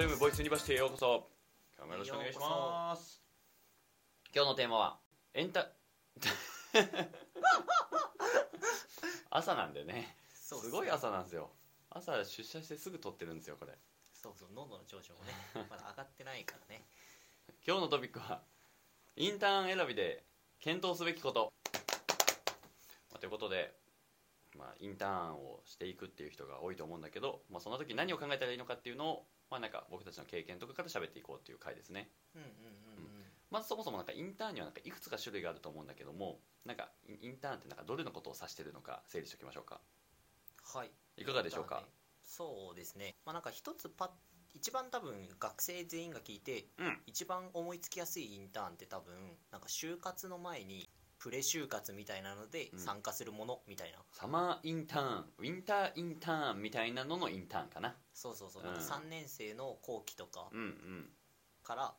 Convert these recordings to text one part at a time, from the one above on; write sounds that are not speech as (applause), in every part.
ルームボイスユニバーシティへようこそ。今日もよろしくお願いします。今日のテーマはエンタ (laughs) 朝なんでね。そうすごい朝なんですよ。朝出社してすぐ撮ってるんですよこれ。そうそう喉の調子もね (laughs) まだ上がってないからね。今日のトピックはインターン選びで検討すべきこと、まあということで、まあ、インターンをしていくっていう人が多いと思うんだけど、まあ、その時何を考えたらいいのかっていうのを、まあ、なんか僕たちの経験とかから喋っていこうっていう回ですね。うんうんうんうん。まずそもそもなんかインターンにはなんかいくつか種類があると思うんだけどもなんかインターンってなんかどれのことを指してるのか整理しておきましょうか。はい。いかがでしょうか、そうですね。まあなんか一つパッ一番多分学生全員が聞いてうん。一番思いつきやすいインターンって多分なんか就活の前にプレ就活みたいなのでうん。参加するものみたいな、サマーインターンウィンターインターンみたいなののインターンかな。そうそうそう、うん。なんか3年生の後期とかうんうん。から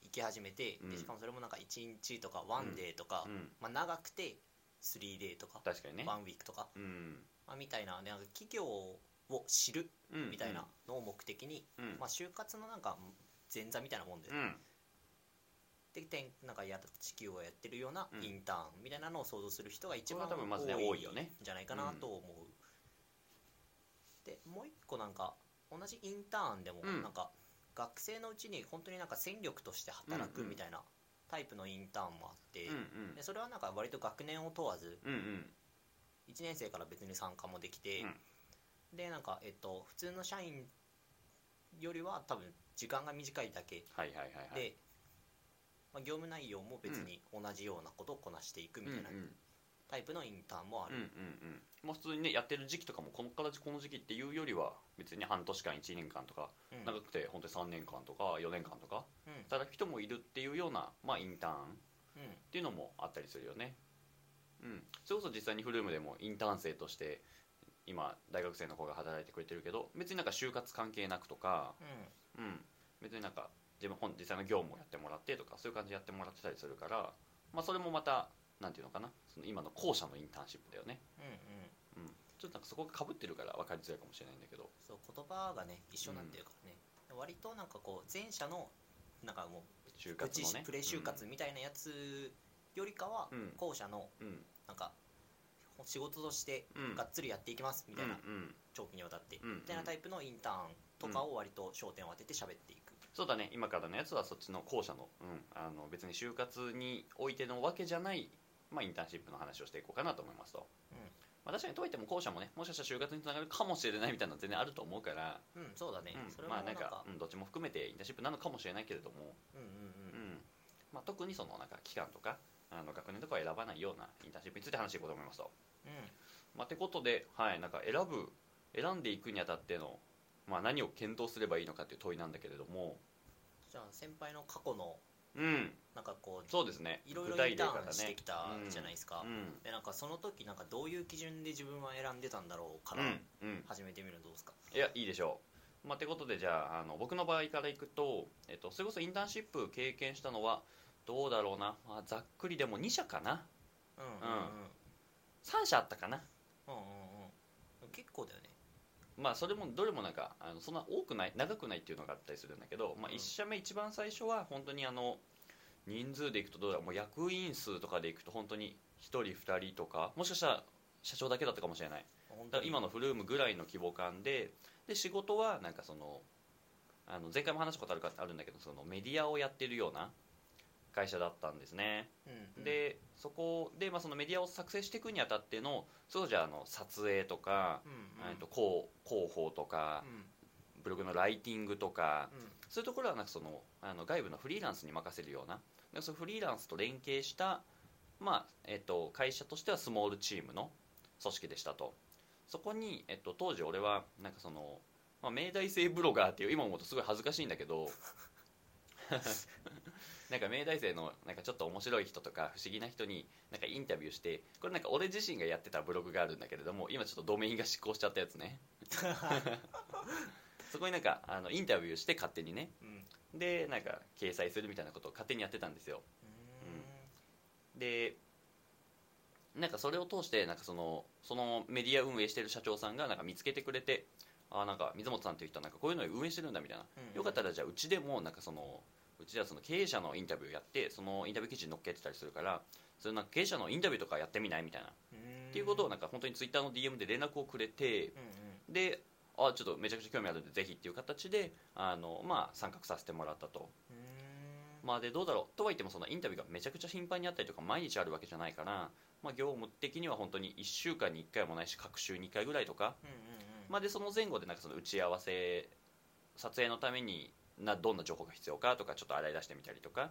行き始めて、うん。でしかもそれもなんか1日とか1デーとか、うん。まあ、長くて3デーとか確かにね。1ウィークとか、うん。まあ、みたいななんか企業を知るうんみたいなのを目的に、うん。まあ、就活のなんか前座みたいなもんで、うんでてんなんかや地球をやってるようなうん。インターンみたいなのを想像する人が一番多分まずね多多いよね。んじゃないかなと思う、でもう一個なんか同じインターンでもうん。なんか学生のうちに本当になんか戦力として働くみたいなタイプのインターンもあって、でそれはなんか割と学年を問わずうんうん。1年生から別に参加もできて、でなんかえっと普通の社員よりは多分時間が短いだけで、まあ、業務内容も別に同じようなことをこなしていくみたいなタイプのインターンもあうんうんる、うん。まあ普通にねやってる時期とかもこのからこの時期っていうよりは別に半年間1年間とかうん。長くて本当に3年間とか4年間とかうん。働く人もいるっていうような、まあ、インターンっうん。ていうのもあったりするよね。うん。それこそ実際にフルームでもインターン生として今大学生の子が働いてくれてるけど別になんか就活関係なくとかうん。うん。別になんか自分本実際の業務をやってもらってとかそういう感じでやってもらってたりするからまあそれもまたなんていうのかなその今の後者のインターンシップだよね。うんうん。うん。ちょっとなんかそこがかぶってるから分かりづらいかもしれないんだけど。そう言葉がね一緒になってるからね、割となんかこう前者のなんかも就うプチ活のね。プレ就活みたいなやつよりかは、うん。後者のうん。なんか仕事としてうん。がっつりやっていきますみたいな、うんうん。長期にわたって、うん。みたいなタイプのインターンとかを割と焦点を当てて喋っていく、そうだね。今からのやつはそっちの後者の,、うん、あの別に就活においてのわけじゃない、まあ、インターンシップの話をしていこうかなと思いますと、まあ、確かにといっても後者もねもしかしたら就活につながるかもしれないみたいなのは全然あると思うから、うん、うん、そうだね、うん。それもまあなんかか、うん、どっちも含めてインターンシップなのかもしれないけれども、うんうんうんうん。まあ、特にそのなんか期間とかあの学年とかを選ばないようなインターンシップについて話していこうと思いますと。まあ、ってことで、はい、なんか選ぶ選んでいくにあたっての、まあ、何を検討すればいいのかっていう問いなんだけれども。じゃあ先輩の過去のうん。なんかこうそうですね。いろいろインターンしてきたじゃないですか、うん。でなんかその時なんかどういう基準で自分は選んでたんだろうからうん。うん。始めてみるのどうですか、いやいいでしょう。まあてことでじゃああの僕の場合からいくと、えっと、それこそインターンシップ経験したのはどうだろうな、まあ、ざっくりでも2社かな。うん、うんうん。3社あったかな。うんうんうん。結構だよねまあそれもどれもなんかあのそんな多くない長くないっていうのがあったりするんだけど、まあ、うん。1社目一番最初は本当にあの人数でいくとどうだろうもう役員数とかでいくと本当に1人2人とかもしかしたら社長だけだったかもしれない。だから今のフルームぐらいの規模感でで仕事はなんかそのあの前回も話したことあるかあるんだけどそのメディアをやってるような会社だったんですね、うんうん、でそこで、まあ、そのメディアを作成していくにあたってのそうじゃあの撮影とか、うんうん。えっと広広報とかうん。ブログのライティングとかうん。そういうところはなんかそのあの外部のフリーランスに任せるようなでそのフリーランスと連携した、まあえっと、会社としてはスモールチームの組織でしたと。そこに、えっと、当時俺はなんかその、まあ、明大生ブロガーっていう今思うとすごい恥ずかしいんだけど (laughs) なんか明大生のなんかちょっと面白い人とか不思議な人になんかインタビューしてこれなんか俺自身がやってたブログがあるんだけれども今ちょっとドメインが失効しちゃったやつね。そこになんかあのインタビューして勝手にね。うん。でなんか掲載するみたいなことを勝手にやってたんですよ。でなんかそれを通してなんかそのそのメディア運営してる社長さんがなんか見つけてくれてあなんか水本さんっていう人はなんかこういうのを運営してるんだみたいな、うん。よかったらじゃあうちでもなんかそのうちではその経営者のインタビューやってそのインタビュー記事に載っけてたりするからそれなんか経営者のインタビューとかやってみないみたいな、っていうことをなんか本当にツイッターの DM で連絡をくれて、うんであちょっとめちゃくちゃ興味あるんでぜひっていう形であの、まあ、参画させてもらったと、うん。うんまあ、でどうだろう？とは言ってもそのインタビューがめちゃくちゃ頻繁にあったりとか毎日あるわけじゃないから、まあ、業務的には本当に1週間に1回もないし各週に1回ぐらいとか、うんうん。まあ、でその前後でなんかその打ち合わせ撮影のためになどんな情報が必要かとかちょっと洗い出してみたりとか、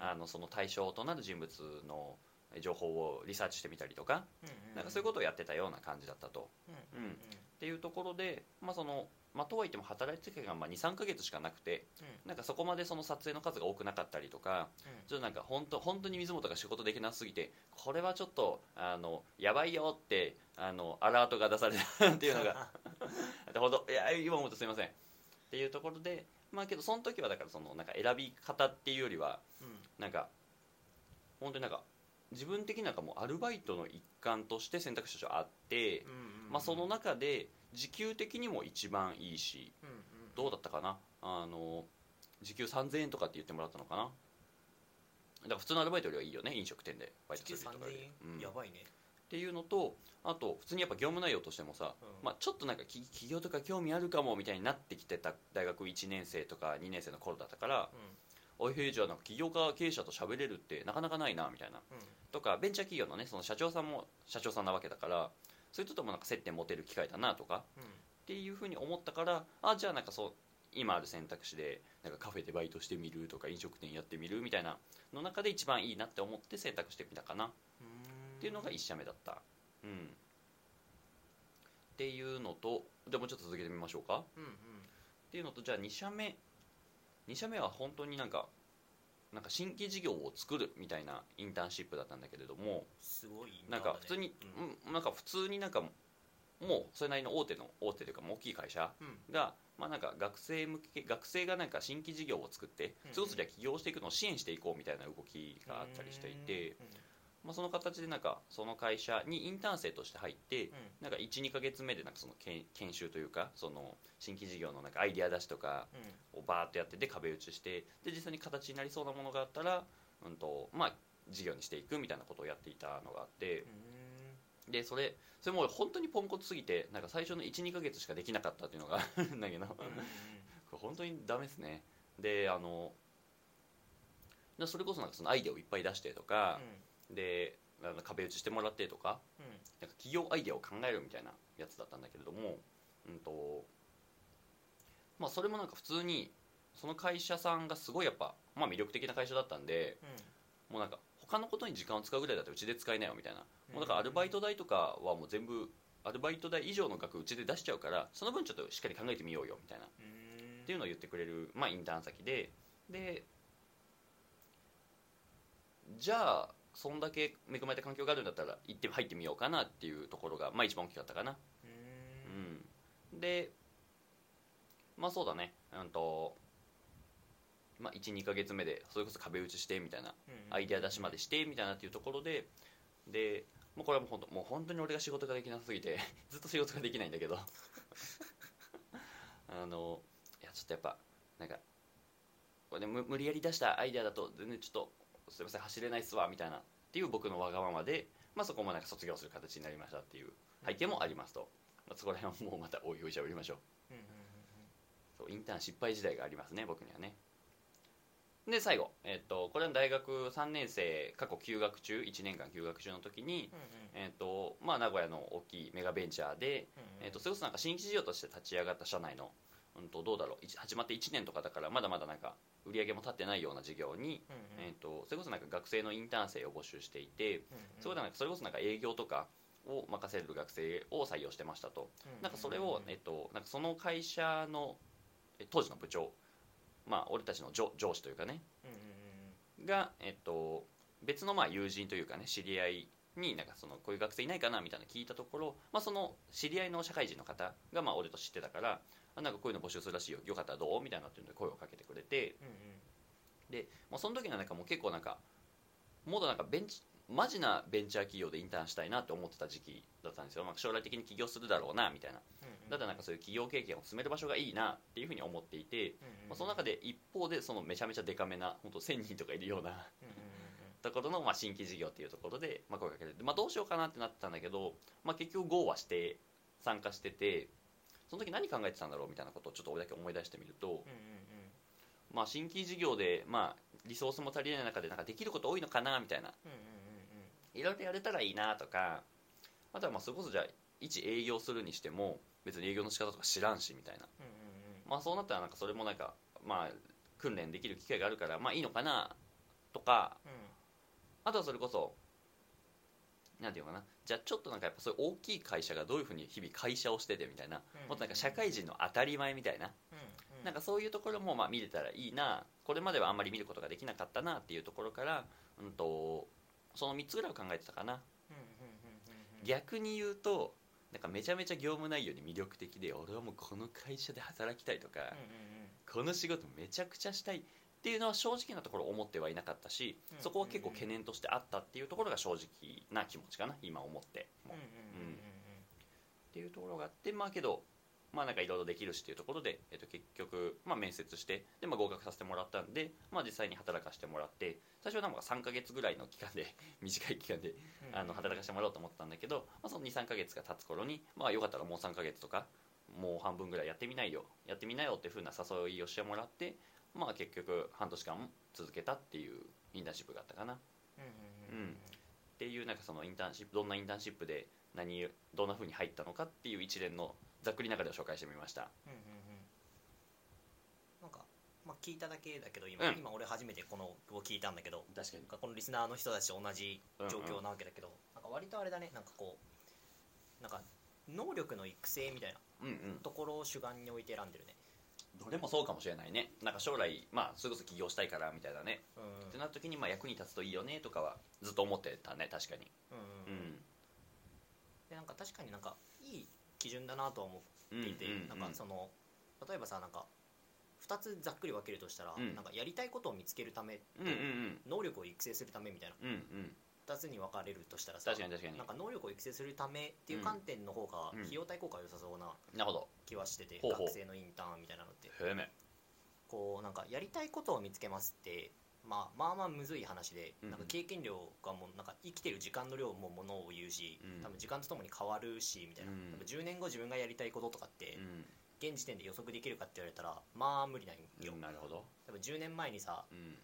あのその対象となる人物の情報をリサーチしてみたりとか、なんかそういうことをやってたような感じだったと。うんうんっていうところで、まあそのまあ、とはいっても働いてた期間が23か月しかなくてなんかそこまでその撮影の数が多くなかったりとかちょっとなんか本当本当に水本が仕事できなすぎてこれはちょっとあのやばいよってあのアラートが出されたっていうのが。(laughs) 本当いや今思うとすいません。っていうところでまあけどその時はだからそのなんか選び方っていうよりはうん。なんか本当になんか自分的になんかもうアルバイトの一環として選択肢としてあって、まあ、その中で時給的にも一番いいしどうだったかな？あの時給3000円とかって言ってもらったのかな？だから普通のアルバイトよりはいいよね飲食店でバイトするとかより。3000円、うん。やばいねっていうのとあと普通にやっぱ業務内容としてもさ、うん。まあ、ちょっとなんかき企業とか興味あるかもみたいになってきてた大学1年生とか2年生の頃だったからおいへいじゃあなんか起業家経営者と喋れるってなかなかないなみたいな。うん。うんとかベンチャー企業のねその社長さんも社長さんなわけだからそういう人ともなんか接点持てる機会だなとかうん。っていうふうに思ったからあじゃあなんかそう今ある選択肢でなんかカフェでバイトしてみるとか飲食店やってみるみたいなの中で一番いいなって思って選択してみたかなっていうのが1社目だった。うん。っていうのとでもうちょっと続けてみましょうか。うんうん。っていうのとじゃあ2社目。2社目は本当になんかなんか新規事業を作るみたいなインターンシップだったんだけれどもすごいなんか普通に、うん、なんか普通になんかもうそれなりの大手の大手というかもう大きい会社が、まあ、なんか学生向け学生がなんか新規事業を作ってうん。それこそじゃあ起業していくのを支援していこうみたいな動きがあったりしていて、まあ、その形でなんかその会社にインターン生として入ってうん。なんか12か月目でなんかその研研修というかその新規事業のなんかアイディア出しとかうん。をバーッとやってで壁打ちしてで実際に形になりそうなものがあったら、うんとまあ、事業にしていくみたいなことをやっていたのがあってうん。でそれそれも本当にポンコツすぎてなんか最初の12か月しかできなかったっていうのが (laughs) あるんだけど (laughs) 本当にダメですね。であのでそれこそなんかそのアイデアをいっぱい出してとか、であの壁打ちしてもらってとかなんか企業アイデアを考えるみたいなやつだったんだけれども、うんとまあ、それもなんか普通にその会社さんがすごいやっぱ、まあ、魅力的な会社だったんでもうなんか他のことに時間を使うぐらいだったらうちで使いなよみたいな。もうだからアルバイト代とかはもう全部アルバイト代以上の額うちで出しちゃうからその分ちょっとしっかり考えてみようよみたいな。うん。っていうのを言ってくれる、まあ、インターン先で。でじゃあそんだけ恵まれた環境があるんだったら行って入ってみようかなっていうところが、まあ、一番大きかったかな、うん。うん、でまあそうだね。うんと、まあ、12か月目でそれこそ壁打ちしてみたいなうんアイデア出しまでしてみたいなっていうところででもうこれはもう本当もう本当に俺が仕事ができなすぎて (laughs) ずっと仕事ができないんだけど。(laughs) あのいやちょっとやっぱなんかこれ、ね、無無理やり出したアイデアだと全然ちょっとすいません走れないっすわみたいなっていう僕のわがままで、まあ、そこもなんか卒業する形になりましたっていう背景もありますと、まあ、そこら辺はもうまたおいおいしゃべりましょう。そうインターン失敗時代がありますね僕にはね。で最後、えっとこれは大学3年生過去休学中1年間休学中の時に、えっとまあ、名古屋の大きいメガベンチャーで、えっとそれこそなんか新規事業として立ち上がった社内の、うん、とどうだろう。一始まって1年とかだからまだまだなんか売り上げも立ってないような事業に、うんうん。えっとそれこそなんか学生のインターン生を募集していて、うんうん。そこでなんかそれこそなんか営業とかを任せる学生を採用してましたと、うんなんかそれを、えっと、なんかその会社のえ当時の部長、まあ、俺たちの上上司というかねうんうんうん。が、えっと、別のまあ友人というかね知り合いになんかそのこういう学生いないかなみたいなの聞いたところ、まあ、その知り合いの社会人の方がまあ俺と知ってたからあなんかこういうの募集するらしいよ。よかったらどう？みたいなっていうので声をかけてくれて。うんうん。で、まあ、その時はなんかもう結構なんかもっとなんかベンチマジなベンチャー企業でインターンしたいなって思ってた時期だったんですよ、まあ、将来的に起業するだろうなみたいな。だったらなんかそういう企業経験を積める場所がいいなっていうふうに思っていて、まあ、その中で一方でそのめちゃめちゃデカめな本当1000人とかいるようなところのまあ新規事業っていうところでまあ声かけて、まあ、どうしようかなってなってたんだけど、まあ、結局 GO はして参加しててその時何考えてたんだろうみたいなことをちょっと俺だけ思い出してみると、まあ、新規事業でまあリソースも足りない中でなんかできること多いのかなみたいな。いろいろやれたらいいなとかあとはまあそれこそじゃあ一営業するにしても別に営業の仕方とか知らんしみたいな、まあそうなったらなんかそれもなんかまあ訓練できる機会があるからまあいいのかなとか、あとはそれこそなんていうのかなじゃあちょっとなんかやっぱそういう大きい会社がどういうふうに日々会社をしててみたいな、もっとなんか社会人の当たり前みたいな、なんかそういうところもまあ見れたらいいなこれまではあんまり見ることができなかったなっていうところから、うんとその3つぐらいを考えてたかな、逆に言うとなんかめちゃめちゃ業務内容に魅力的で俺はもうこの会社で働きたいとか、この仕事めちゃくちゃしたいっていうのは正直なところ思ってはいなかったし、そこは結構懸念としてあったっていうところが正直な気持ちかな今思って。も、うんっていうところがあってまあけどまあなんかいろいろできるしっていうところで、えっと、結局、まあ、面接してで、まあ、合格させてもらったんで、まあ、実際に働かせてもらって最初はなんか3か月ぐらいの期間で (laughs) 短い期間であの働かせてもらおうと思ったんだけど、まあ、その23か月が経つ頃に、まあ、よかったらもう3か月とかもう半分ぐらいやってみないよやってみなよっていうふうな誘いをしてもらってまあ結局半年間続けたっていうインターンシップがあったかな。うんっていうなんかそのインターンシップどんなインターンシップで何どんなふうに入ったのかっていう一連のざっくり中で紹介してみました。うんうんうんなんか、まあ、聞いただけだけど今,、うん。今俺初めてこのを聞いたんだけど確かに。このリスナーの人たちと同じ状況なわけだけど、なんか割とあれだね。なんかこうなんか能力の育成みたいなところを主眼に置いて選んでるねどれもそうかもしれないね。なんか将来まあそれこそ起業したいからみたいなね、うん。ってなった時にまあ役に立つといいよねとかはずっと思ってたね確かに。うんうんうん。でなんか確かになんかいい基準だなとは思うんっていて、うんなんかその例えばさなんか2つざっくり分けるとしたら、うん。なんかやりたいことを見つけるためと、うんうんうん。能力を育成するためみたいな。うんうん2つに分かれるとしたらさ確かに確かに。なんか能力を育成するためっていう観点の方がうん。費用対効果が良さそうななるほど。気はしてて、ほうほう。学生のインターンみたいなのって。へめこうなんかやりたいことを見つけますって、まあ、まあまあむずい話で、うん。なんか経験量がもうなんか生きてる時間の量もものを言うし、うん。多分時間とともに変わるしみたいな、うん。多分10年後自分がやりたいこととかって、うん。現時点で予測できるかって言われたらまあ無理なんよ、なるほど。多分10年前にさ、うん。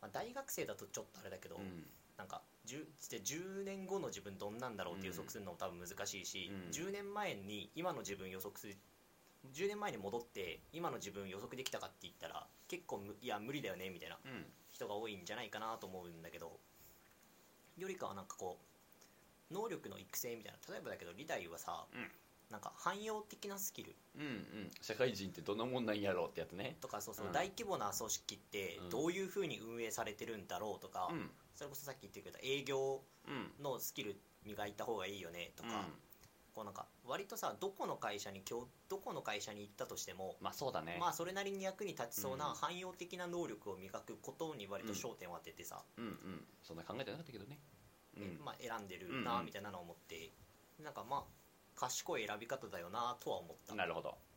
まあ、大学生だとちょっとあれだけど、うん。なんか 10, 10年後の自分どんなんだろうって予測するのも多分難しいし、うん。10年前に今の自分予測する10年前に戻って今の自分予測できたかって言ったら結構むいや無理だよねみたいなうん。人が多いんじゃないかなと思うんだけどよりかはなんかこう能力の育成みたいな例えばだけどリダイはさ、うん。なんか汎用的なスキル。うんうん。社会人ってどんなもんなんやろうってやつね。とかそうそう、うん。大規模な組織ってうんどういうふうに運営されてるんだろうとか、うんそれこそさっき言ってくれた営業うん。のスキル磨いた方がいいよねとか、こうなんか割とさどこの会社に今日どこの会社に行ったとしても、まあそうだね。まあそれなりに役に立ちそうなうん。汎用的な能力を磨くことに割と焦点を当ててさ、うんうん。そんな考えてなかったけどね。うん。まあ、選んでるうんうん。なみたいなのを思って、なんかまあ賢い選び方だよなとは思った。なるほど。うん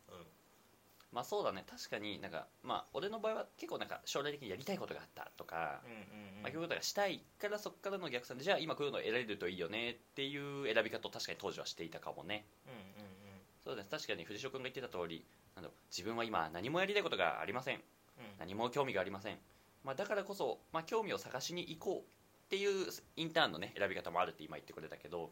まあそうだね。確かになんかまあ俺の場合は結構なんか将来的にやりたいことがあったとか、うんうんうん。まあ、こういうことがしたいからそこからの逆算でじゃあ今こういうのを得られるといいよねっていう選び方を確かに当時はしていたかもね。うんうんそうです確かに藤代君が言ってた通りなん自分は今何もやりたいことがありません。うん。何も興味がありません、まあ、だからこそ、まあ、興味を探しに行こうっていうインターンのね選び方もあるって今言ってくれたけどうんうん。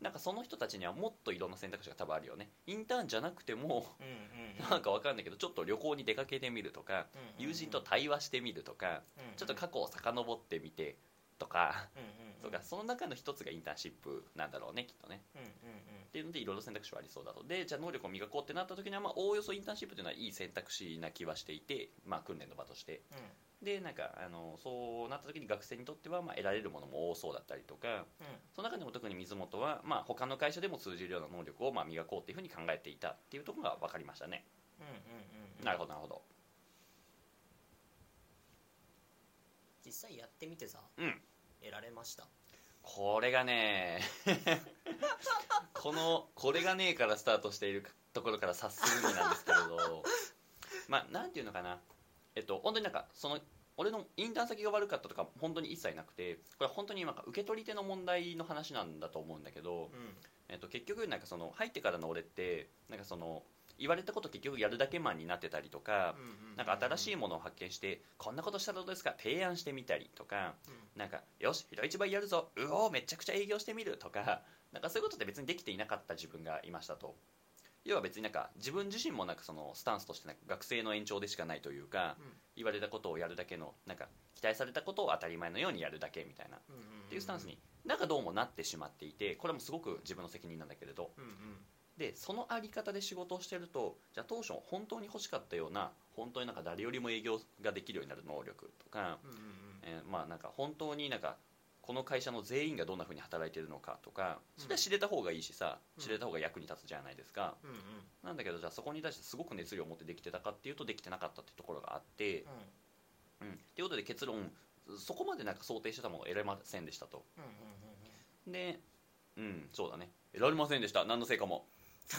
なんかその人たちにはもっといろんな選択肢が多分あるよね。インターンじゃなくてもうんうんうん (laughs) なんかわかんないけどちょっと旅行に出かけてみるとか友人と対話してみるとかちょっと過去を遡ってみてとかとかその中の一つがインターンシップなんだろうねきっとね。っていうのでいろいろ選択肢はありそうだと。でじゃあ能力を磨こうってなった時にはまあおおよそインターンシップというのはいい選択肢な気はしていて、まあ、訓練の場として。うんでなんかあのそうなった時に学生にとってはまあ得られるものも多そうだったりとかうん。その中でも特に水本はまあ他の会社でも通じるような能力をまあ磨こうっていうふうに考えていたっていうところが分かりましたね。うんうんうんなるほどなるほど。実際やってみてさうん。得られました？これがね (laughs) このこれがねえからスタートしているところから察するになんですけれど。まあなんていうのかな。えっと本当になんかその俺のインターン先が悪かったとか本当に一切なくてこれは本当になんか受け取り手の問題の話なんだと思うんだけど、うん。えっと、結局なんかその入ってからの俺ってなんかその言われたこと結局やるだけマンになってたりとか、なんか新しいものを発見してこんなことしたらどうですか？提案してみたりとかなんかよし人一倍やるぞ。うおーめちゃくちゃ営業してみるとかなんかそういうことって別にできていなかった自分がいましたと要は別になんか自分自身もなんかそのスタンスとして学生の延長でしかないというか、言われたことをやるだけのなんか期待されたことを当たり前のようにやるだけみたいなっていうスタンスになんかどうもなってしまっていてこれもすごく自分の責任なんだけれど。うんうん。でそのあり方で仕事をしてるとじゃあ当初本当に欲しかったような本当になんか誰よりも営業ができるようになる能力とか、うんうんうん。えーまあなんか本当になんかこの会社の全員がどんな風に働いてるのかとかそれは知れた方がいいしさうん。知れた方が役に立つじゃないですか、うんうん。なんだけどじゃあそこに対してすごく熱量を持ってできてたかっていうとできてなかったっていうところがあって、うん、っていうことで結論そこまでなんか想定してたものを得られませんでしたと。うんうんうんでうんそうだね。得られませんでした。何のせいかも。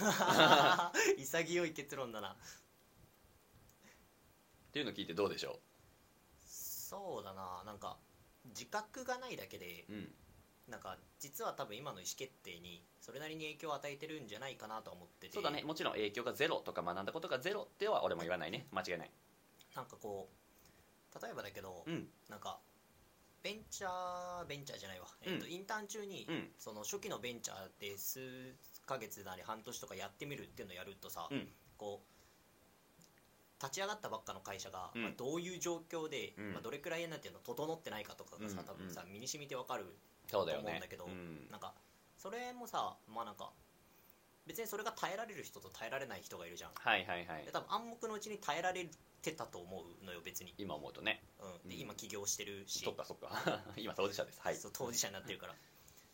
う (laughs) ん潔い結論だな。っていうのを聞いてどうでしょそうだな。なんか自覚がないだけでううん。なんか実は多分今の意思決定にそれなりに影響を与えてるんじゃないかなと思ってて。そうだね。もちろん影響がゼロとか学んだことがゼロっては俺も言わないね。間違いない。なんかこう例えばだけど、うん。なんかベンチャーベンチャーじゃないわ、えーとうんインターン中に、うん。その初期のベンチャーで数ヶ月なり半年とかやってみるっていうのをやるとさ、うん。こう立ち上がったばっかの会社が、うん。まあ、どういう状況で、うん。まあ、どれくらいなんていうの整ってないかとかがさ、うん。多分さ身に染みてわかると思うんだけどうんなんかそれもさまあなんか別にそれが耐えられる人と耐えられない人がいるじゃん。はいはいはい。で多分暗黙のうちに耐えられてたと思うのよ別に、今思うとね。うん、でうん。今起業してるし。そっかそっか。(laughs) 今当事者です。はい。そう当事者になってるから。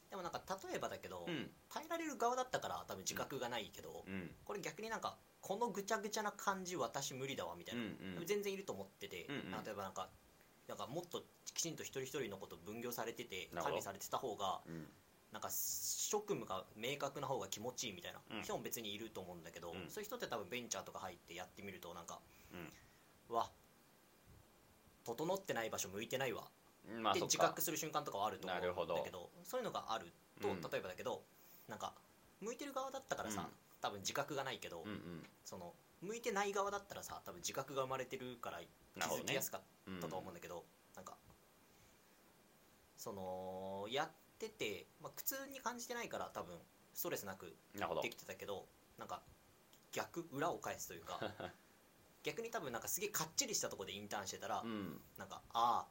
でもなんか例えばだけど、うん。耐えられる側だったから多分自覚がないけど、うん。これ逆になんかこのぐちゃぐちゃな感じ私無理だわみたいな、うんうん。全然いると思ってて、うんうん。例えばなんかなんかもっときちんと一人一人のこと分業されてて管理されてた方がうん。なんか職務が明確な方が気持ちいいみたいな。うん。人も別にいると思うんだけど、うん。そういう人って多分ベンチャーとか入ってやってみるとなんかうん。うわ整ってない場所向いてないわ。まあそっか。自覚する瞬間とかはあると思うんだけど。そういうのがあると、うん。例えばだけどなんか向いてる側だったからさ、うん多分自覚がないけど、うんうん。その向いてない側だったらさ多分自覚が生まれてるから気づきやすかったと思うんだけどなんかそのやってて、まあ、苦痛に感じてないから多分ストレスなくできてたけどなんか逆裏を返すというか (laughs) 逆に多分なんかすげえかっちりしたところでインターンしてたら、うん。なんかああ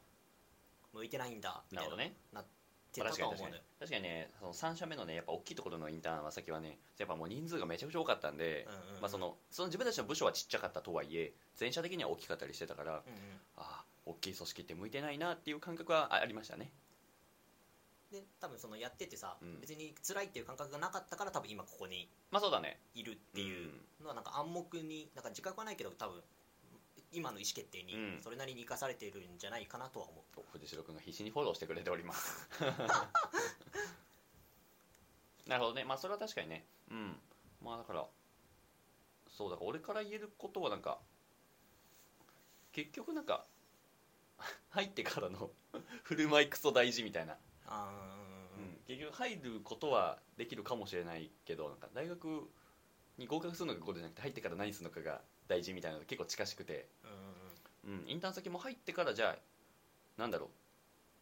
向いてないんだみたいななってまあ確かに確かに、確かにねその3社目のねやっぱ大きいところのインターンは先はねやっぱもう人数がめちゃくちゃ多かったんで、うんうんうん。まあ、そのその自分たちの部署はちっちゃかったとはいえ全社的には大きかったりしてたから、うんうん。ああ大きい組織って向いてないなっていう感覚はありましたね。で多分そのやっててさ、うん。別に辛いっていう感覚がなかったから多分今ここにまあそうだね。いるっていうのはなんか暗黙になんか自覚はないけど多分今の意思決定にうん。それなりに生かされているんじゃないかなとは思う、お藤代君が必死にフォローしてくれております。(laughs) なるほどね。まあそれは確かにね。うん。まあだからそうだから俺から言えることはなんか結局なんか (laughs) 入ってからの (laughs) 振る舞いクソ大事みたいな、あうん、結局入ることはできるかもしれないけどなんか大学に合格するのがゴールじゃなくて入ってから何するのかが大事みたいなのが結構近しくて。うん、インターン先も入ってからじゃあなんだろう。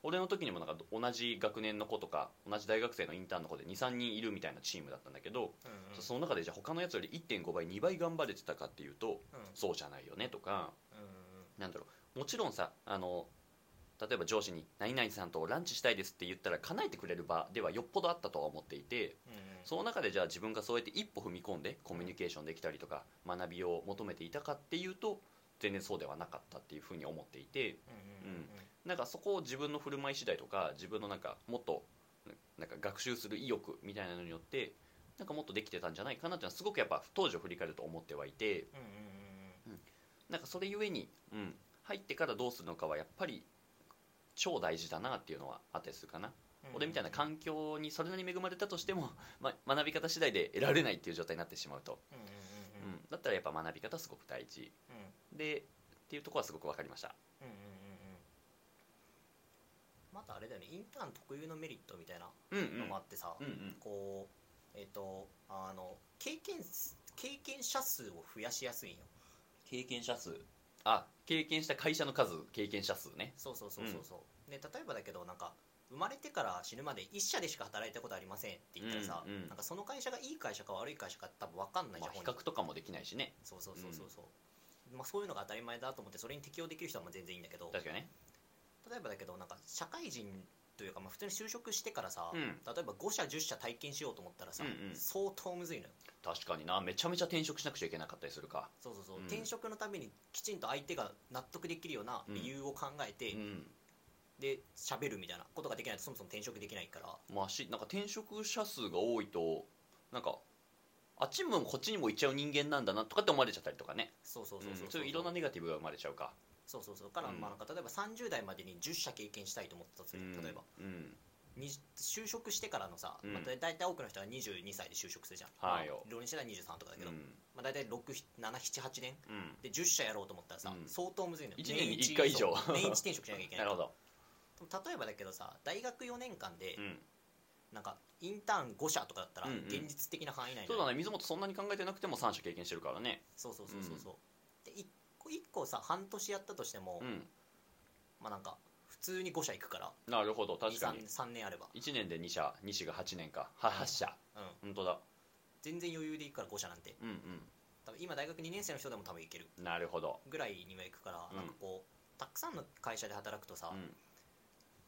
俺の時にもなんか同じ学年の子とか同じ大学生のインターンの子で23人いるみたいなチームだったんだけど、うんうん。その中でじゃあ他のやつより1.5倍2倍頑張れてたかっていうとうん。そうじゃないよねとかうんうん。なんだろう。もちろんさあの例えば上司に「何々さんとランチしたいです」って言ったら叶えてくれる場ではよっぽどあったとは思っていてうんうん。その中でじゃあ自分がそうやって一歩踏み込んでコミュニケーションできたりとか学びを求めていたかっていうと全然そうではなかったっていうふうに思っていてうんうんうんなんかそこを自分の振る舞い次第とか自分のなんかもっとなんか学習する意欲みたいなのによってなんかもっとできてたんじゃないかなっていうのはすごくやっぱ当時を振り返ると思ってはいてうん。なんかそれゆえに、うん、入ってからどうするのかはやっぱり超大事だなっていうのはあったりするかな。うん俺みたいな環境にそれなりに恵まれたとしても、(laughs) ま、学び方次第で得られないっていう状態になってしまうと、うんうんだったらやっぱ学び方すごく大事。うん。でっていうところはすごく分かりました。うんうんうんうん。またあれだよね。インターン特有のメリットみたいなのもあってさ、うんうん。こうえっ、とあの経験経験者数を増やしやすいんよ。経験者数あ経験した会社の数経験者数ね。そうそうそうそうそう、で例えばだけどなんか生まれてから死ぬまで一社でしか働いたことありませんって言ったらさ、うんうん。なんかその会社がいい会社か悪い会社か多分分かんないじゃん、まあ比較とかもできないしね。そうそうそうそうそう、まあ、そういうのが当たり前だと思ってそれに適応できる人はまあ全然いいんだけど。確かにね。例えばだけどなんか社会人というかまあ普通に就職してからさ、うん。例えば5社10社体験しようと思ったらさ、うんうん。相当むずいのよ。確かにな。めちゃめちゃ転職しなくちゃいけなかったりするか。そうそうそう、うん。転職のためにきちんと相手が納得できるような理由を考えて、うん。で喋るみたいな。ことができないとそもそも転職できないから。まあしなんか転職者数が多いとなんかあっちもこっちにも行っちゃう人間なんだなとかって思われちゃったりとかね。そうそうそうそうう。ん。そういういろんなネガティブが生まれちゃうかそうそうそう。から、うん。まあなんか例えば30代までに10社経験したいと思ったとする、例えば。うん。に就職してからのさ、うん。まあ、大体多くの人は22歳で就職するじゃん、はいよ。まあ、浪人してたら23とかだけど、うん。まあ、大体678年うん。で10社やろうと思ったらさ、うん。相当むずいのよ。一年に一回以上。年一転職しなきゃいけな (laughs) ないるほど。例えばだけどさ大学4年間でうん。なんかインターン5社とかだったらうんうん。現実的な範囲内そうだね。水本そんなに考えてなくても3社経験してるからね。そうそうそうそうそう。で1個一個さ半年やったとしても、うん。まあなんか普通に5社行くから。なるほど確かに。3, 年あれば。1年で2社2社が8年か。は8社。うん。本当だ。全然余裕で行くから5社なんて。うん多分今大学2年生の人でも多分行ける。うんなるほど。ぐらいには行くから、うん。なんかこうたくさんの会社で働くとさ、うん。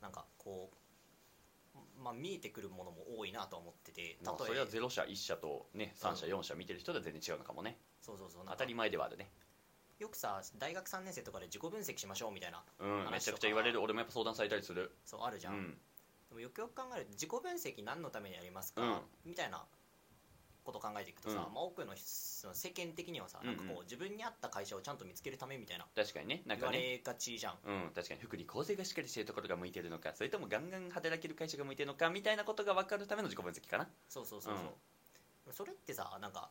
なんかこう、まあ、見えてくるものも多いなとは思っててまあそれは0社1社とね3社4社見てる人では全然違うのかもね。そうそうそう。なんか当たり前ではあるねよくさ大学3年生とかで自己分析しましょうみたいなうんめちゃくちゃ言われる。俺もやっぱ相談されたりする。そうあるじゃん、うん。でもよくよく考えると自己分析何のためにやりますか、うん。みたいなことを考えていくとさ、うん。まあ、多くのその世間的にはさ、うんうん。なんかこう自分に合った会社をちゃんと見つけるためみたいな確かにねなんかね。言われがちじゃん、うん確かに。福利厚生がしっかりしてるところが向いてるのかそれともガンガン働ける会社が向いてるのかみたいなことが分かるための自己分析かな。そうそうそうそう、それってさなんか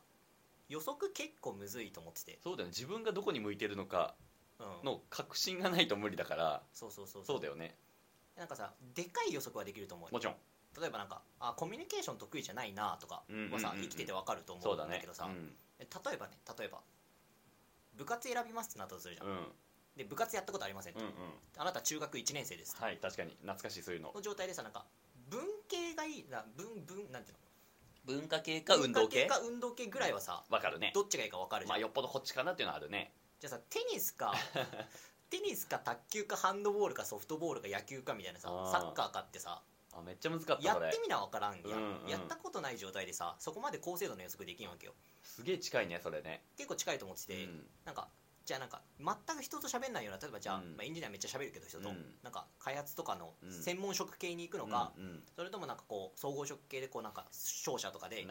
予測結構むずいと思ってて、そうだよね。自分がどこに向いてるのかうん、の確信がないと無理だから。そうそうそうそう。だよね。なんかさでかい予測はできると思うよ。もちろん。例えばなんかあコミュニケーション得意じゃないなとかはさ、生きててわかると思そうんだけどさ、うん。え例えばね例えば部活選びますってなったとするじゃん、うん。で部活やったことありませんと、うんうん。あなた中学1年生です、はい確かに。懐かしいそういうの。の状態でさなんか文系がいいな文文なんていうの？文化系か運動系？文化か運動系ぐらいはさ分かるね。どっちがいいか分かるじゃん、まあよっぽどこっちかなっていうのはあるね。じゃあさテニスか (laughs) テニスか卓球かハンドボールかソフトボールか野球かみたいなさあー。サッカーかってさあめっちゃ難かったやこれ。ってみな分からんやん、うんうん。やったことない状態でさそこまで高精度の予測できんわけよ。すげえ近いねそれね。結構近いと思ってて、うん。なんかじゃあなんか全く人と喋んないような例えばじゃあ、うん。まあ、エンジニアめっちゃ喋るけど人と、うん。なんか開発とかのうん。専門職系に行くのか、うんうん。それともなんかこう総合職系でこうなんか商社とかで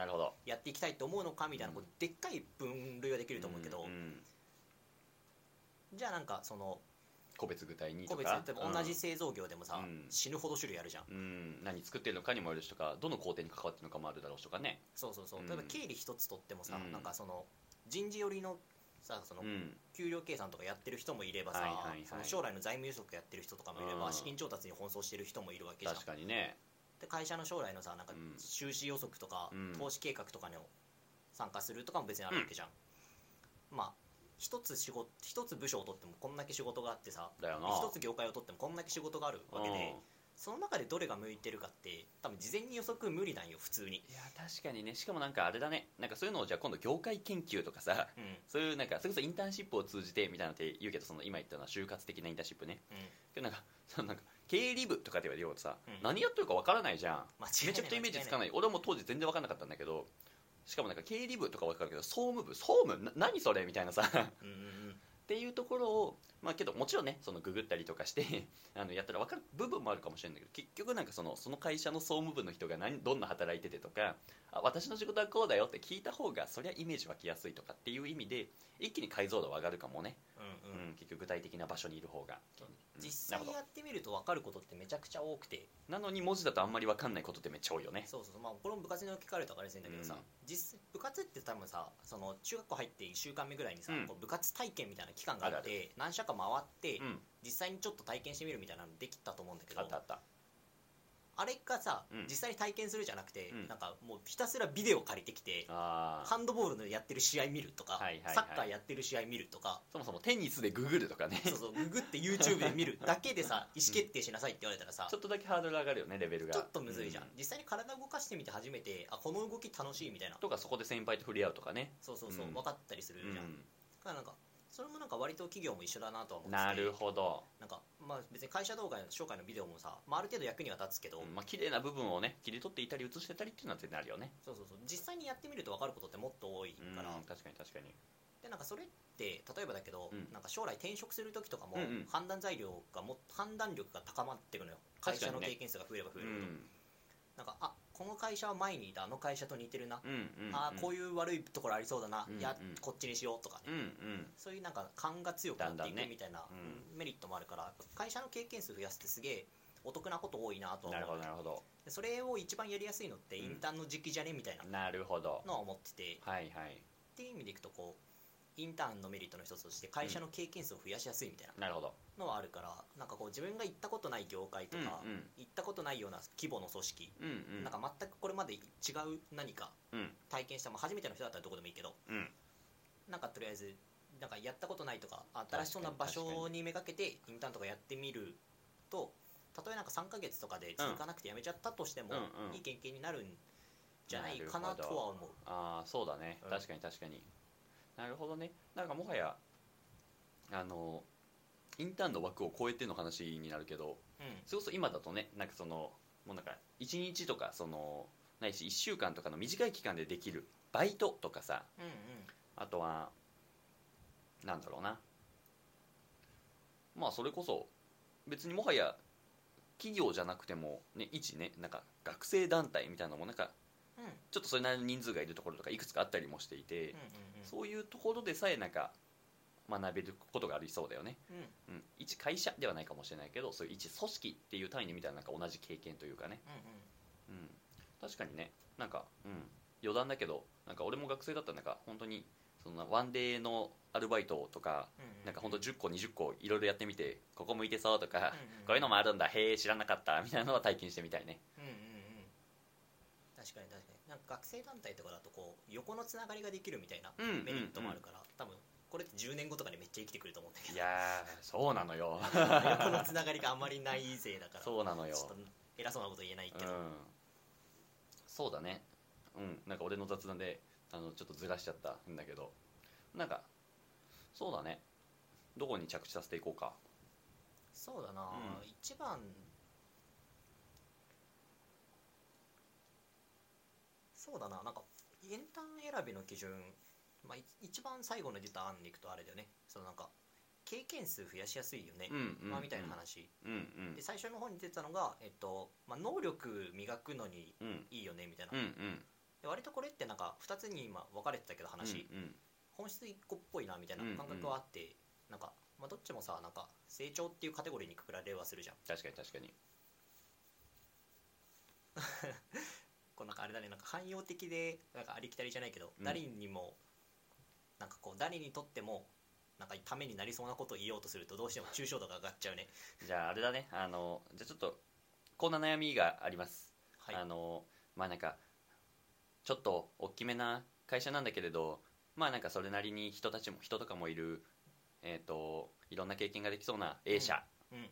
やっていきたいと思うのかみたいなこうでっかい分類はできると思うけど、じゃあなんかその個別具体にと個か別に例えば同じ製造業でもさ、うん。死ぬほど種類あるじゃん。うん、うん何作ってるのかにもよるしとかどの工程に関わってるのかもあるだろうしとかね。そうそうそう。うん。例えば経理一つとってもさ、うん。なんかその人事寄りのさそのうん。給料計算とかやってる人もいればさ、はいはいはい。その将来の財務予測やってる人とかもいれば、うん。資金調達に奔走してる人もいるわけじゃん確かにねで会社の将来のさなんかうん。収支予測とか、うん。投資計画とかに参加するとかも別にあるわけじゃん、まあ一つ仕事一つ部署を取ってもこんだけ仕事があってさ一つ業界を取ってもこんだけ仕事があるわけでその中でどれが向いてるかって多分事前に予測無理なんよ普通に。いや確かにね。しかもなんかあれだね。なんかそういうのをじゃあ今度業界研究とかさうん。そういうなんかそれこそインターンシップを通じてみたいなのって言うけどその今言ったのは就活的なインターンシップね。うん。けどなんかそのなんか経理部とかって言うさ、うん。何やってるかわからないじゃん。めちゃくちゃイメージつかい。ない。俺はもう当時全然分かんなかったんだけどしかもなんか経理部とか分かるけど総務部？総務？な何それ？みたいなさ。っうんうんっていうところをまあけどもちろんねそのググったりとかして (laughs) あのやったら分かる部分もあるかもしれないけど結局なんかそのその会社の総務部の人が何どんな働いててとかあ私の仕事はこうだよって聞いた方がそりゃイメージ湧きやすいとかっていう意味で一気に解像度は上がるかもね、うんうん。うん、結局具体的な場所にいる方が、う。ん。実際やってみると分かることってめちゃくちゃ多くて。なのに文字だとあんまり分かんないことってめっちゃ多いよね。そうそうそう。まあこれも部活に置き換えると分かりやすいん。だけどさ、うん実部活って多分さその中学校入って1週間目ぐらいにさ、うん。こう部活体験みたいな期間があって何社か回って、うん。実際にちょっと体験してみるみたいなのできたと思うんだけどあったあったあれがさ、うん。実際に体験するじゃなくて、うん。なんかもうひたすらビデオ借りてきてあハンドボールのやってる試合見るとか、はいはいはい。サッカーやってる試合見るとか。そもそもテニスでググるとかね。そうそうググって YouTube で見るだけでさ意思決定しなさいって言われたらさ、ちょっとだけハードル上がるよねレベルが。ちょっとむずいじゃん、う実際に体動かしてみて初めてあこの動き楽しいみたいな。とかそこで先輩と触れ合うとかね。そうそうそう、うん。分かったりするじゃん、だうん。からなんかそれもなんか割と企業も一緒だなとは思ってて。なるほど、なんかまあ別に会社動画の紹介のビデオもさ、まあ、ある程度役には立つけど、うんまあ綺麗な部分をね切り取っていたり映してたりっていうのは全然あるよね。そうそうそう。実際にやってみると分かることってもっと多いうんから、確かに確かに。でなんかそれって例えばだけど、うん。なんか将来転職する時とかも、うんうん判断材料がも判断力が高まっていくのよ。会社確かにね。の経験数が増えれば増えうるほど、ん。なんかあこの会社は前にいたあの会社と似てるな、うんうんあこういいう悪いところありそうだな、うんいやうん。こっちにしようとかね、うんうん。そういうなんか勘が強くなっていくみたいなうメリットもあるから、会社の経験数増やすってすげえお得なこと多いなとはなるほ思うどなるほど。でそれを一番やりやすいのってうんインターンの時期じゃね？みたいな。なるほど。のは思ってて、はいはい。っていう意味でいくとこうインターンのメリットの一つとして会社の経験数を増やしやすいみたいなのはあるからなんかこう自分が行ったことない業界とか、うんうん。行ったことないような規模の組織、うんうん。なんか全くこれまで違う何かうん。体験した、まあ、初めての人だったらどこでもいいけどうん。なんかとりあえずなんかやったことないとか新しそうな場所にめがけてインターンとかやってみるとたとえなんか3ヶ月とかで続かなくてやめちゃったとしても、うんうん。いい経験になるんじゃないかなとは思う。ああそうだね。うん。確かに確かになるほどね。なんかもはやあのインターンの枠を超えての話になるけどうん。それこそ今だとねなんかそのもうなんか1日とかそのないし1週間とかの短い期間でできるバイトとかさうんうん。あとはなんだろうな。まあそれこそ別にもはや企業じゃなくてもね一ねなんか学生団体みたいなのもなんかちょっとそれなりの人数がいるところとかいくつかあったりもしていて、そういうところでさえなんか学べることがありそうだよね、うん。うん、一会社ではないかもしれないけどそういう一組織っていう単位で見たらなんか同じ経験というかね、うんうん、確かにね。なんか、うん、余談だけどなんか俺も学生だったらなんか本当にそのワンデーのアルバイトとかうんうん。なんか本当10個20個いろいろやってみてここ向いてそうとか、うんうんこういうのもあるんだ。へえ知らなかった。みたいなのは体験してみたいね。うんうんうん。確かに確かになんか学生団体とかだとこう横のつながりができるみたいなメリットもあるから、多分これって10年後とかでめっちゃ生きてくると思うんだけど。いやーそうなのよ。横のつながりがあんまりない勢だからそうなのよ。ちょっと偉そうなこと言えないけど、うん、そうだね。うん。なんか俺の雑談であのちょっとずらしちゃったんだけど。なんかそうだね。どこに着地させていこうか。そうだな、うん。一番そうだな。なんかインターン選びの基準、まあ、い一番最後の出た案でいくとあれだよね。そのなんか経験数増やしやすいよね、うんうんうん。まあ、みたいな話、うんうん。で最初の方に出てたのが、えっとまあ、能力磨くのにうん。いいよねみたいな、うんうん。で割とこれってなんか2つに今分かれてたけど話、うんうん。本質1個っぽいなみたいな感覚はあって、なんか、まあ、どっちもさなんか成長っていうカテゴリーにくくられはするじゃん。確かに確かに (laughs) かあれだねなんか汎用的でなんかありきたりじゃないけど、うん。誰にもなんかこう誰にとってもなんかためになりそうなことを言おうとするとどうしても抽象度が上がっちゃうね。じゃああれだね。あのじゃあちょっとこんな悩みがあります。はい。あのまあなんかちょっと大きめな会社なんだけれどまあなんかそれなりに人たちも人とかもいるえっ、といろんな経験ができそうな A 社うん。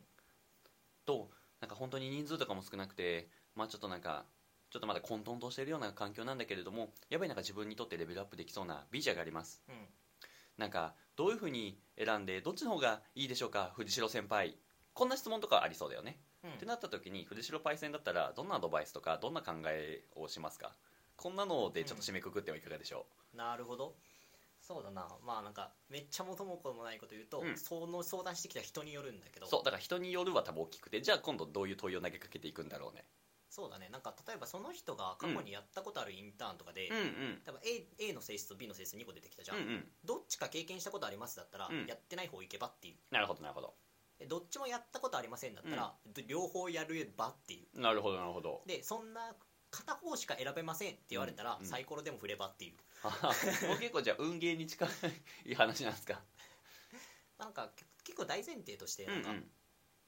となんか本当に人数とかも少なくてまあちょっとなんかちょっとまだ混沌としているような環境なんだけれどもやっぱりなんか自分にとってレベルアップできそうな B 社があります。うん。なんかどういうふうに選んでどっちの方がいいでしょうか？藤代先輩。こんな質問とかありそうだよね。うん。ってなった時に藤代パイセンだったらどんなアドバイスとかどんな考えをしますか？こんなのでちょっと締めくくってはいかがでしょなるほど。そうだな。まあなんかめっちゃ元も子もないこと言うと、うん。その相談してきた人によるんだけど。そうだから人によるは多分大きくてじゃあ今度どういう問いを投げかけていくんだろうねそうだね。なんか例えばその人が過去にやったことあるインターンとかで、うん。うん多分 A, A の性質と B の性質2個出てきたじゃん、うんうん。どっちか経験したことありますだったら、うん。やってない方行けばっていう。なるほどなるほど。でどっちもやったことありませんだったら、両方やればっていう。なるほどなるほど。でそんな片方しか選べませんって言われたら、うんうん。サイコロでも振ればっていう。あもう結構じゃあ運ゲーに近い話なんですか？(laughs) なんかけ結構大前提としてうんうなんか、ん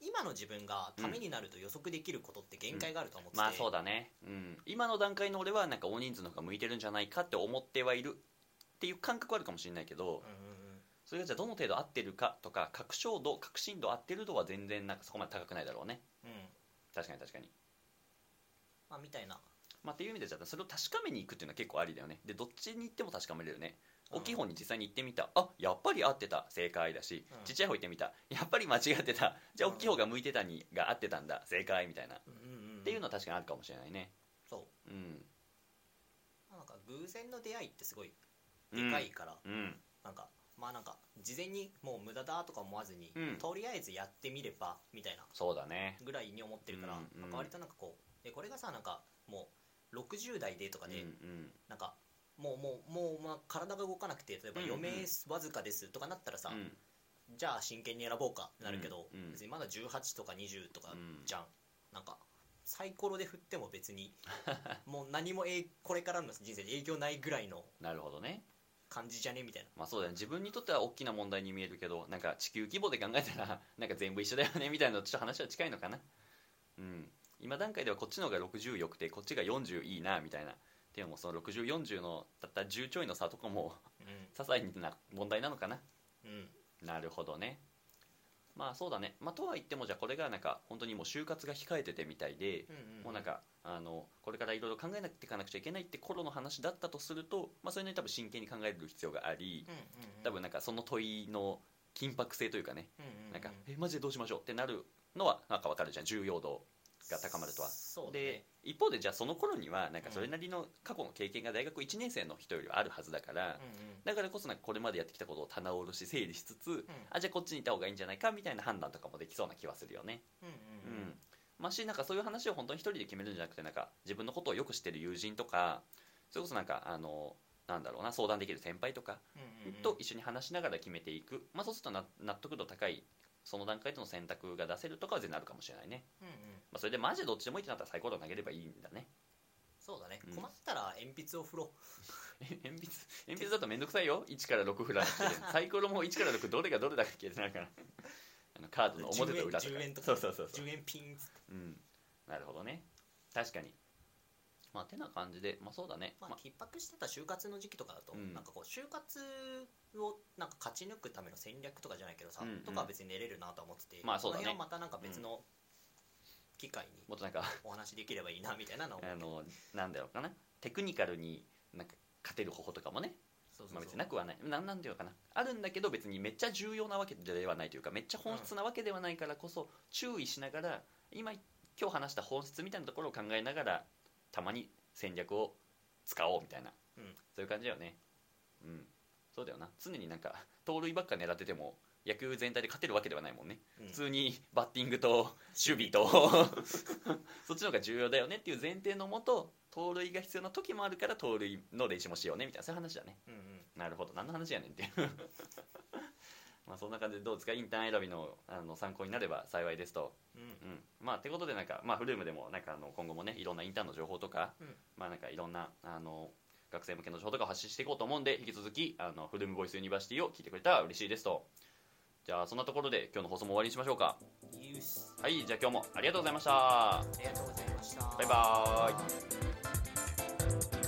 今の自分がためになると予測できることって限界があると思ってて、まあそうだね、うん、今の段階の俺はなんか大人数の方が向いてるんじゃないかって思ってはいる。っていう感覚はあるかもしれないけど、うんうんうん。それがじゃあどの程度合ってるかとか確証度確信度合ってる度は全然なんかそこまで高くないだろうね。うん。確かに確かに。まあみたいな。まあっていう意味でじゃあそれを確かめに行くっていうのは結構ありだよね。でどっちに行っても確かめれるね。うん大きい方に実際に行ってみた。あやっぱり合ってた。正解だし、うん。ちっちゃい方行ってみた。やっぱり間違ってた。じゃあ大きい方が向いてたにが合ってたんだ。正解みたいな、うんうんうん。っていうのは確かにあるかもしれないね。そう。うん。なんか偶然の出会いってすごいでかいから、うん。なんかまあなんか事前にもう無駄だとか思わずに、うん。とりあえずやってみればみたいな。そうだね。ぐらいに思ってるから、うんうん。なんか割となんかこうでこれがさなんかもう60代でとかで、うんうん。なんかもうもうもう、まあ、体が動かなくて例えば余命わずかですとかなったらさ、うん。じゃあ真剣に選ぼうかなるけど、別にまだ18とか20とかうんじゃん、なんかサイコロで振っても別にもう何もえいこれからの人生で影響ないぐらいの (laughs) なるほどね。感じじゃねみたいな。まあそうだね。自分にとっては大きな問題に見えるけどなんか地球規模で考えたら (laughs) なんか全部一緒だよねみたいなちょっと話は近いのかな。うん。今段階ではこっちの方が60よくてこっちが40いいなみたいなでもその6040のたった10ちょいの差とかも些細な問題なのかな。うん。うんなるほどね。まあそうだね。まあとは言ってもじゃあこれがなんか本当にもう就活が控えててみたいで、もうなんかあのこれからいろいろ考えなきゃいかなくちゃいけないって頃の話だったとすると、まあ、それに多分真剣に考える必要があり多分なんかその問いの緊迫性というかね。なんかえマジでどうしましょうってなるのはなんか分かるじゃん。重要度が高まるとは。そうだでね一方でじゃあその頃にはなんかそれなりの過去の経験が大学1年生の人よりはあるはずだから、うんうん。だからこそなんかこれまでやってきたことを棚卸し整理しつつ、ん。あじゃあこっちに行った方がいいんじゃないかみたいな判断とかもできそうな気はするよね。うんううん。ん。まあしなんかそういう話を本当に一人で決めるんじゃなくてなんか自分のことをよく知ってる友人とかそれこそなんかあのなんだろうな相談できる先輩とかうんうんうん。と一緒に話しながら決めていく、まあ、そうするとな納得度高いその段階での選択が出せるとかは全然あるかもしれないね、うんうんまあ、それでマジでどっちでもいいってなったらサイコロ投げればいいんだね。そうだね。うん。困ったら鉛筆を振ろえ (laughs) 鉛筆鉛筆だとめんどくさいよ。1から6振らなくて。サイコロも1から6どれがどれだっけってなるから。(laughs) あのカードの表と裏とか。10円とか。そうそうそうそう。10円ピンっつって。うん。なるほどね。確かに。まあてな感じで。まあそうだね、まあま逼迫してた就活の時期とかだとうん。なんかこう就活をなんか勝ち抜くための戦略とかじゃないけどさうんうん。とかは別に練れるなと思っててまあそうだね。この辺はまたなんか別の機会にもっとなんかお話できればいいなみたいなのを。あのなんだろうかな。テクニカルになんか勝てる方法とかもね。まあ、別になくはない。なんなんていうのかな。あるんだけど別にめっちゃ重要なわけではないというかめっちゃ本質なわけではないからこそ注意しながら今今日話した本質みたいなところを考えながらたまに戦略を使おうみたいな、うん。そういう感じだよね。うん。そうだよな。常になんか盗塁ばっか狙ってても野球全体で勝てるわけではないもんね、うん。普通にバッティングと守備と。(laughs) そっちの方が重要だよねっていう前提のもと盗塁が必要な時もあるから盗塁の練習もしようねみたいな。そういう話だね。うんうん。なるほど。何の話やねんっていう。(laughs) まあそんな感じでどうですか？インターン選びのあの参考になれば幸いですと、うん。うん、まあってことでなんか、まあ、フルームでもなんかあの今後もねいろんなインターンの情報とか、うん。まあなんかいろんなあの学生向けの情報とかを発信していこうと思うんで引き続きあのフルームボイスユニバーシティを聞いてくれたら嬉しいですとじゃあそんなところで今日の放送も終わりにしましょうか。はいじゃあ今日もありがとうございました。ありがとうございました。バイバーイ